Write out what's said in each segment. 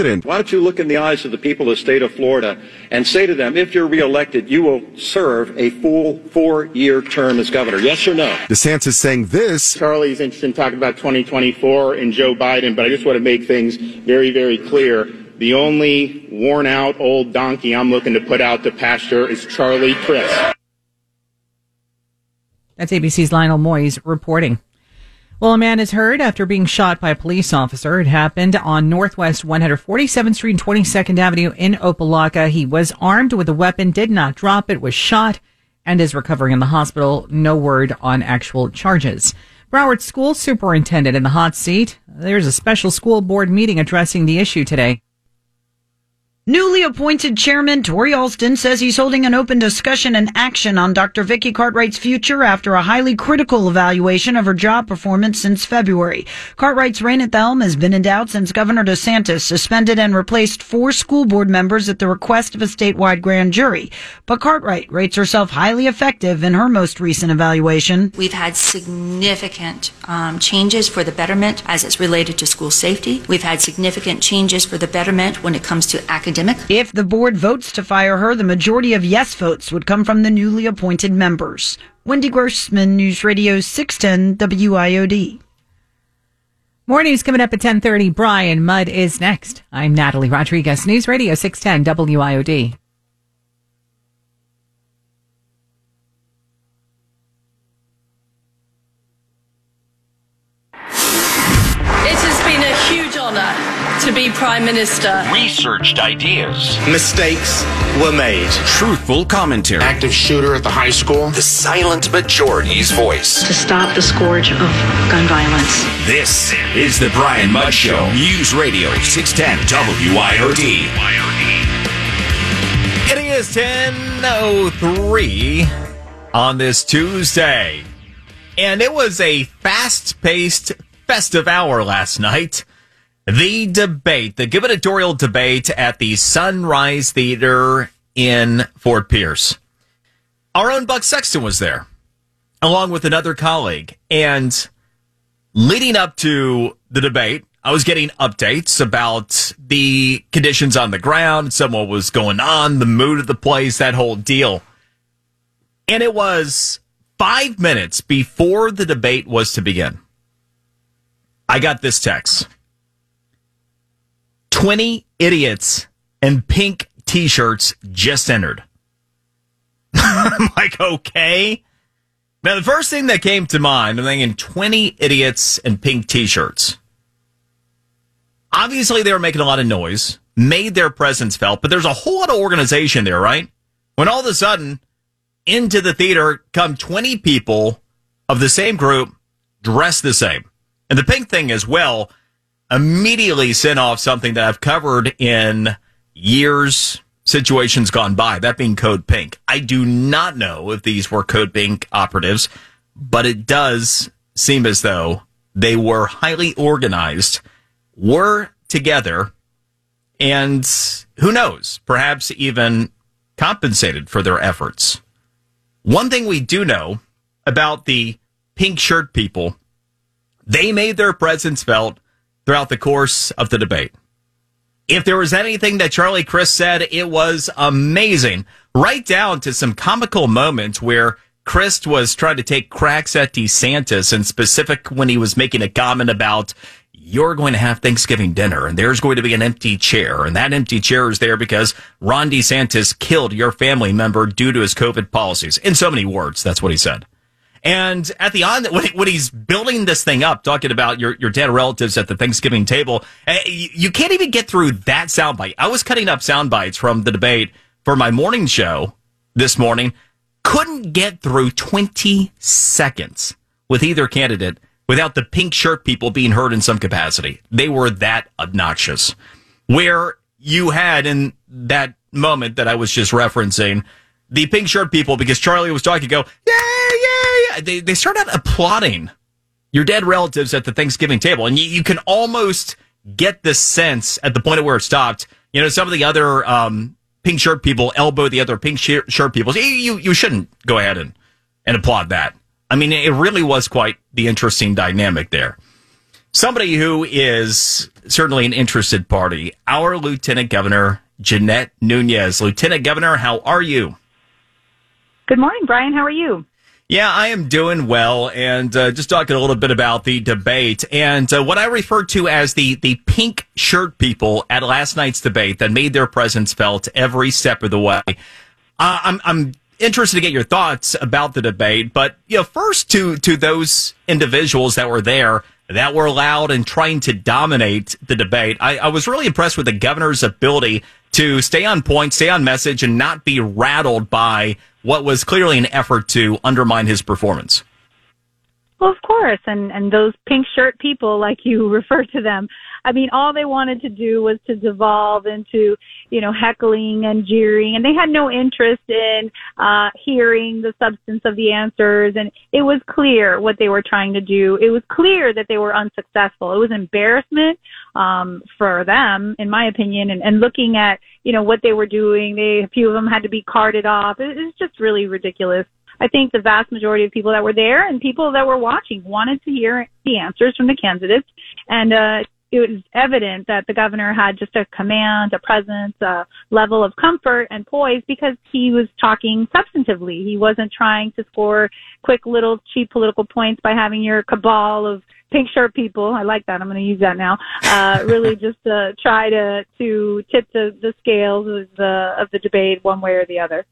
Why don't you look in the eyes of the people of the state of Florida and say to them, if you're reelected, you will serve a full four-year term as governor? Yes or no? DeSantis saying this. Charlie's interested in talking about 2024 and Joe Biden, but I just want to make things very, very clear. The only worn out old donkey I'm looking to put out to pasture is Charlie Crist. That's ABC's Lionel Moise reporting. Well, a man is hurt after being shot by a police officer. It happened on Northwest 147th Street and 22nd Avenue in Opa-locka. He was armed with a weapon, did not drop it, was shot, and is recovering in the hospital. No word on actual charges. Broward School Superintendent in the hot seat. There's a special school board meeting addressing the issue today. Newly appointed chairman Torey Alston says he's holding an open discussion and action on Dr. Vickie Cartwright's future after a highly critical evaluation of her job performance since February. Cartwright's reign at the helm has been in doubt since Governor DeSantis suspended and replaced four school board members at the request of a statewide grand jury. But Cartwright rates herself highly effective in her most recent evaluation. We've had significant um, changes for the betterment as it's related to school safety. We've had significant changes for the betterment when it comes to academic if the board votes to fire her, the majority of yes votes would come from the newly appointed members. Wendy Grossman, News Radio 610 WIOD. More news coming up at 1030. Brian Mudd is next. I'm Natalie Rodriguez, News Radio 610 WIOD. To be Prime Minister. Researched ideas. Mistakes were made. Truthful commentary. Active shooter at the high school. The silent majority's voice. To stop the scourge of gun violence. This is the Brian Mudd Show. News Radio 610 WIOD. It is 10.03 on this Tuesday. And it was a fast paced festive hour last night. The debate, the gubernatorial debate at the Sunrise Theater in Fort Pierce. Our own Buck Sexton was there, along with another colleague. And leading up to the debate, I was getting updates about the conditions on the ground, some what was going on, the mood of the place, that whole deal. And it was five minutes before the debate was to begin. I got this text 20 idiots in pink t shirts just entered. I'm like, okay. Now, the first thing that came to mind, I'm thinking 20 idiots in pink t shirts. Obviously, they were making a lot of noise, made their presence felt, but there's a whole lot of organization there, right? When all of a sudden, into the theater come 20 people of the same group dressed the same. And the pink thing as well immediately sent off something that I've covered in years, situations gone by, that being Code Pink. I do not know if these were Code Pink operatives, but it does seem as though they were highly organized, were together, and who knows, perhaps even compensated for their efforts. One thing we do know about the pink shirt people they made their presence felt throughout the course of the debate. If there was anything that Charlie Crist said, it was amazing, right down to some comical moments where Crist was trying to take cracks at DeSantis, and specific when he was making a comment about you're going to have Thanksgiving dinner and there's going to be an empty chair. And that empty chair is there because Ron DeSantis killed your family member due to his COVID policies. In so many words, that's what he said. And at the end, when, he's building this thing up, talking about your, your dead relatives at the Thanksgiving table, eh, you can't even get through that soundbite. I was cutting up sound bites from the debate for my morning show this morning. Couldn't get through 20 seconds with either candidate without the pink shirt people being heard in some capacity. They were that obnoxious. Where you had in that moment that I was just referencing, the pink shirt people, because Charlie was talking, go, yeah, yeah, yeah. They, they start out applauding your dead relatives at the Thanksgiving table. And you, you can almost get the sense at the point of where it stopped. You know, some of the other um, pink shirt people elbow the other pink shirt people. You, you, you shouldn't go ahead and, and applaud that. I mean, it really was quite the interesting dynamic there. Somebody who is certainly an interested party, our Lieutenant Governor, Jeanette Nunez. Lieutenant Governor, how are you? Good morning, Brian. How are you? Yeah, I am doing well, and uh, just talking a little bit about the debate and uh, what I refer to as the the pink shirt people at last night's debate that made their presence felt every step of the way. Uh, I'm I'm interested to get your thoughts about the debate, but you know, first to to those individuals that were there that were loud and trying to dominate the debate. I, I was really impressed with the governor's ability to stay on point, stay on message, and not be rattled by what was clearly an effort to undermine his performance. Well, of course, and and those pink shirt people, like you refer to them, I mean, all they wanted to do was to devolve into, you know, heckling and jeering, and they had no interest in uh, hearing the substance of the answers. And it was clear what they were trying to do. It was clear that they were unsuccessful. It was embarrassment um, for them, in my opinion. And, and looking at, you know, what they were doing, they a few of them had to be carted off. It, it's just really ridiculous. I think the vast majority of people that were there and people that were watching wanted to hear the answers from the candidates. And, uh, it was evident that the governor had just a command, a presence, a level of comfort and poise because he was talking substantively. He wasn't trying to score quick little cheap political points by having your cabal of pink shirt people. I like that. I'm going to use that now. Uh, really just to try to, to tip the, the scales of the, of the debate one way or the other.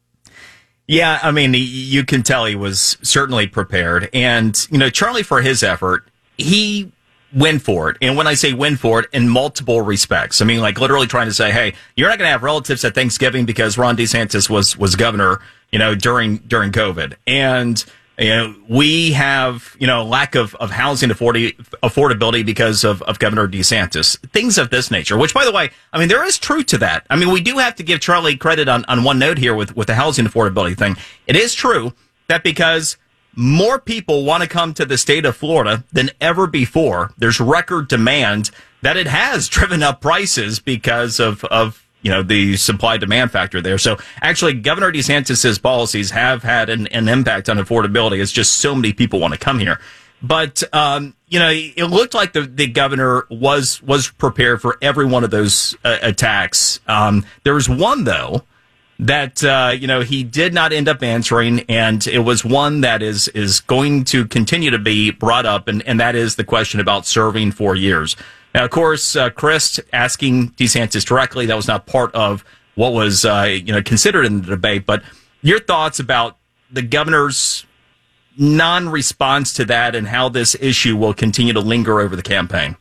Yeah, I mean, you can tell he was certainly prepared. And, you know, Charlie, for his effort, he went for it. And when I say went for it, in multiple respects, I mean, like literally trying to say, hey, you're not going to have relatives at Thanksgiving because Ron DeSantis was, was governor, you know, during, during COVID. And, you know, we have, you know, lack of, of housing affordability because of, of Governor DeSantis. Things of this nature, which by the way, I mean, there is truth to that. I mean, we do have to give Charlie credit on, on one note here with, with the housing affordability thing. It is true that because more people want to come to the state of Florida than ever before, there's record demand that it has driven up prices because of, of you know, the supply demand factor there. So actually, Governor DeSantis's policies have had an, an impact on affordability. It's just so many people want to come here. But, um, you know, it looked like the, the governor was, was prepared for every one of those uh, attacks. Um, there was one though that, uh, you know, he did not end up answering. And it was one that is, is going to continue to be brought up. And, and that is the question about serving four years. Now, of course, uh, Crist asking DeSantis directly, that was not part of what was, uh, you know, considered in the debate. But your thoughts about the governor's non-response to that and how this issue will continue to linger over the campaign?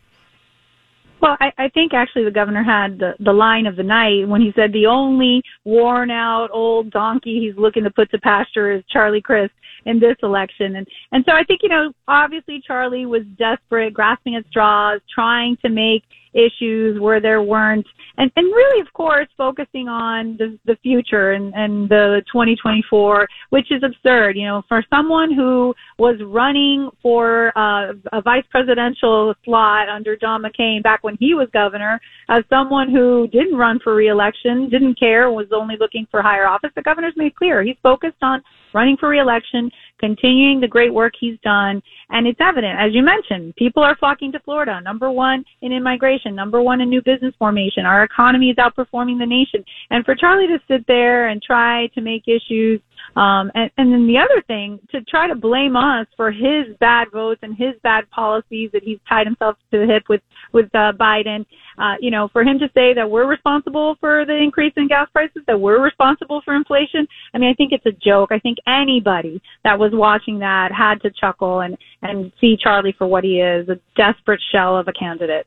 Well, I, I think actually the governor had the, the line of the night when he said the only worn out old donkey he's looking to put to pasture is Charlie Crist in this election. And, and so I think, you know, obviously Charlie was desperate, grasping at straws, trying to make issues where there weren't, and, and really, of course, focusing on the, the future and, and the 2024, which is absurd. You know, for someone who was running for uh, a vice presidential slot under John McCain back when he was governor, as someone who didn't run for reelection, didn't care, was only looking for higher office, the governor's made clear he's focused on running for reelection, continuing the great work he's done. And it's evident, as you mentioned, people are flocking to Florida, number one in immigration, number one in new business formation. Our economy is outperforming the nation. And for Charlie to sit there and try to make issues um, and, and then the other thing, to try to blame us for his bad votes and his bad policies that he's tied himself to the hip with with uh, Biden. Uh, you know, for him to say that we're responsible for the increase in gas prices, that we're responsible for inflation. I mean, I think it's a joke. I think anybody that was watching that had to chuckle and and see Charlie for what he is, a desperate shell of a candidate.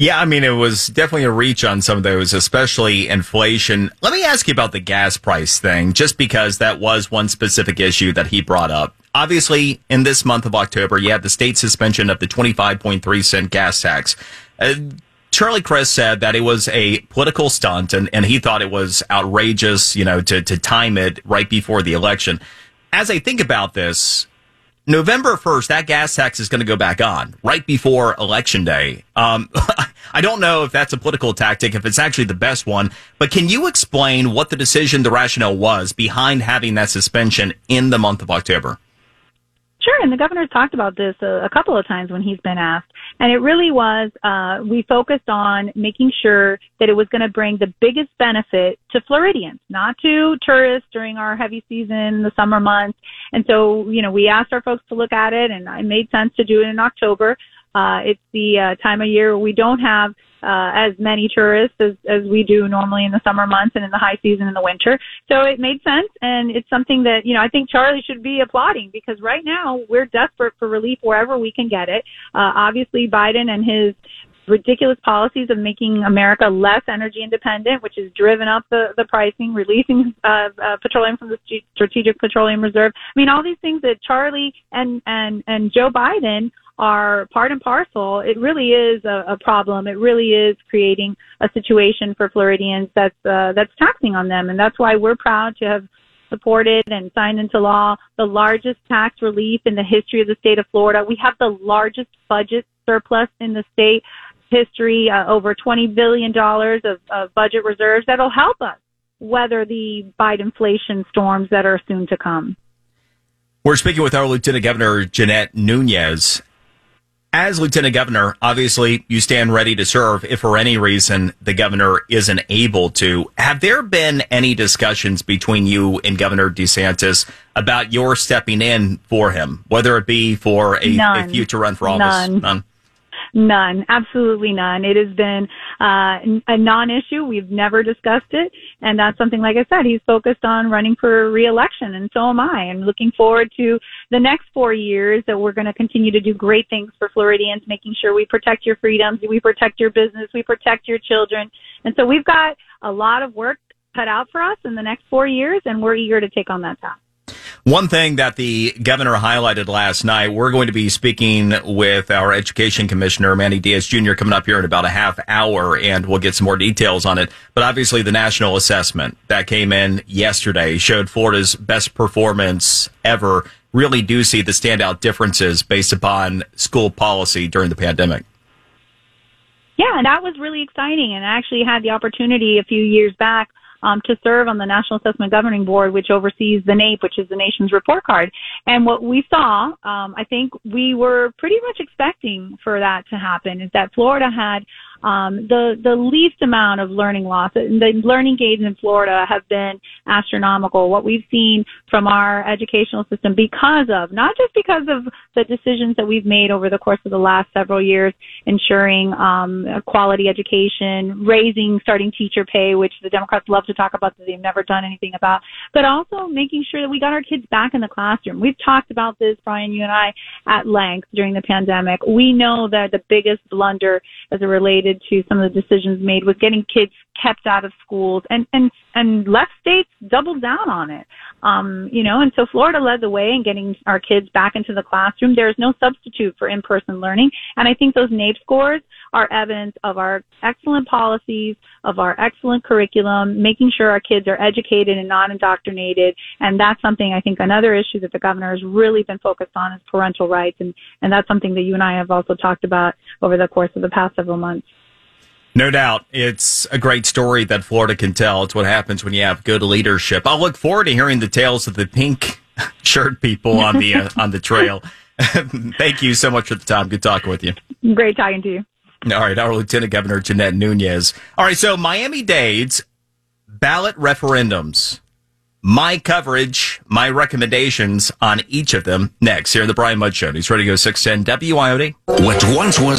Yeah, I mean, it was definitely a reach on some of those, especially inflation. Let me ask you about the gas price thing, just because that was one specific issue that he brought up. Obviously, in this month of October, you had the state suspension of the 25.3 cent gas tax. Uh, Charlie Crist said that it was a political stunt and, and he thought it was outrageous, you know, to, to time it right before the election. As I think about this, November 1st, that gas tax is going to go back on right before election day. Um, I don't know if that's a political tactic, if it's actually the best one, but can you explain what the decision, the rationale was behind having that suspension in the month of October? Sure, and the governor's talked about this a, a couple of times when he's been asked. And it really was, uh, we focused on making sure that it was going to bring the biggest benefit to Floridians, not to tourists during our heavy season, the summer months. And so, you know, we asked our folks to look at it and it made sense to do it in October. Uh, it's the uh, time of year we don't have uh, as many tourists as, as we do normally in the summer months and in the high season in the winter. So it made sense, and it's something that you know I think Charlie should be applauding because right now we're desperate for relief wherever we can get it. Uh, obviously, Biden and his ridiculous policies of making America less energy independent, which has driven up the, the pricing, releasing uh, uh, petroleum from the Strategic Petroleum Reserve. I mean, all these things that Charlie and and and Joe Biden are part and parcel, it really is a, a problem. It really is creating a situation for Floridians that's uh, that's taxing on them, and that's why we're proud to have supported and signed into law the largest tax relief in the history of the state of Florida. We have the largest budget surplus in the state history, uh, over $20 billion of, of budget reserves that'll help us weather the Biden inflation storms that are soon to come. We're speaking with our Lieutenant Governor, Jeanette Nunez as lieutenant governor, obviously you stand ready to serve if for any reason the governor isn't able to. Have there been any discussions between you and Governor DeSantis about your stepping in for him, whether it be for a, a future run for office? None. None. None, absolutely none. It has been uh, a non-issue. We've never discussed it, and that's something. Like I said, he's focused on running for re-election, and so am I. I'm looking forward to the next four years that we're going to continue to do great things for Floridians, making sure we protect your freedoms, we protect your business, we protect your children, and so we've got a lot of work cut out for us in the next four years, and we're eager to take on that task. One thing that the governor highlighted last night, we're going to be speaking with our education commissioner, Manny Diaz Jr., coming up here in about a half hour, and we'll get some more details on it. But obviously, the national assessment that came in yesterday showed Florida's best performance ever. Really do see the standout differences based upon school policy during the pandemic. Yeah, and that was really exciting. And I actually had the opportunity a few years back um, to serve on the National Assessment Governing Board, which oversees the NAEP, which is the nation's report card. And what we saw, um, I think we were pretty much expecting for that to happen, is that Florida had um, the the least amount of learning loss. The learning gains in Florida have been astronomical. What we've seen from our educational system because of not just because of the decisions that we've made over the course of the last several years, ensuring um, quality education, raising starting teacher pay, which the Democrats love to talk about that they've never done anything about, but also making sure that we got our kids back in the classroom. We've talked about this, Brian, you and I, at length during the pandemic. We know that the biggest blunder as it related related to some of the decisions made with getting kids kept out of schools and and and left states doubled down on it. Um you know and so florida led the way in getting our kids back into the classroom. There's no substitute for in-person learning. And i think those naep scores are evidence of our excellent policies of our excellent curriculum making sure our kids are educated and not indoctrinated. And that's something i think another issue that the governor has really been focused on is parental rights. And and that's something that you and i have also talked about over the course of the past several months no doubt. It's a great story that Florida can tell. It's what happens when you have good leadership. I'll look forward to hearing the tales of the pink shirt people on the uh, on the trail. Thank you so much for the time. Good talking with you. Great talking to you. All right, our Lieutenant Governor Jeanette Nunez. All right, so Miami Dade's ballot referendums. My coverage, my recommendations on each of them next here in the Brian Mudd Show. He's ready to go 610 WIOD. What once was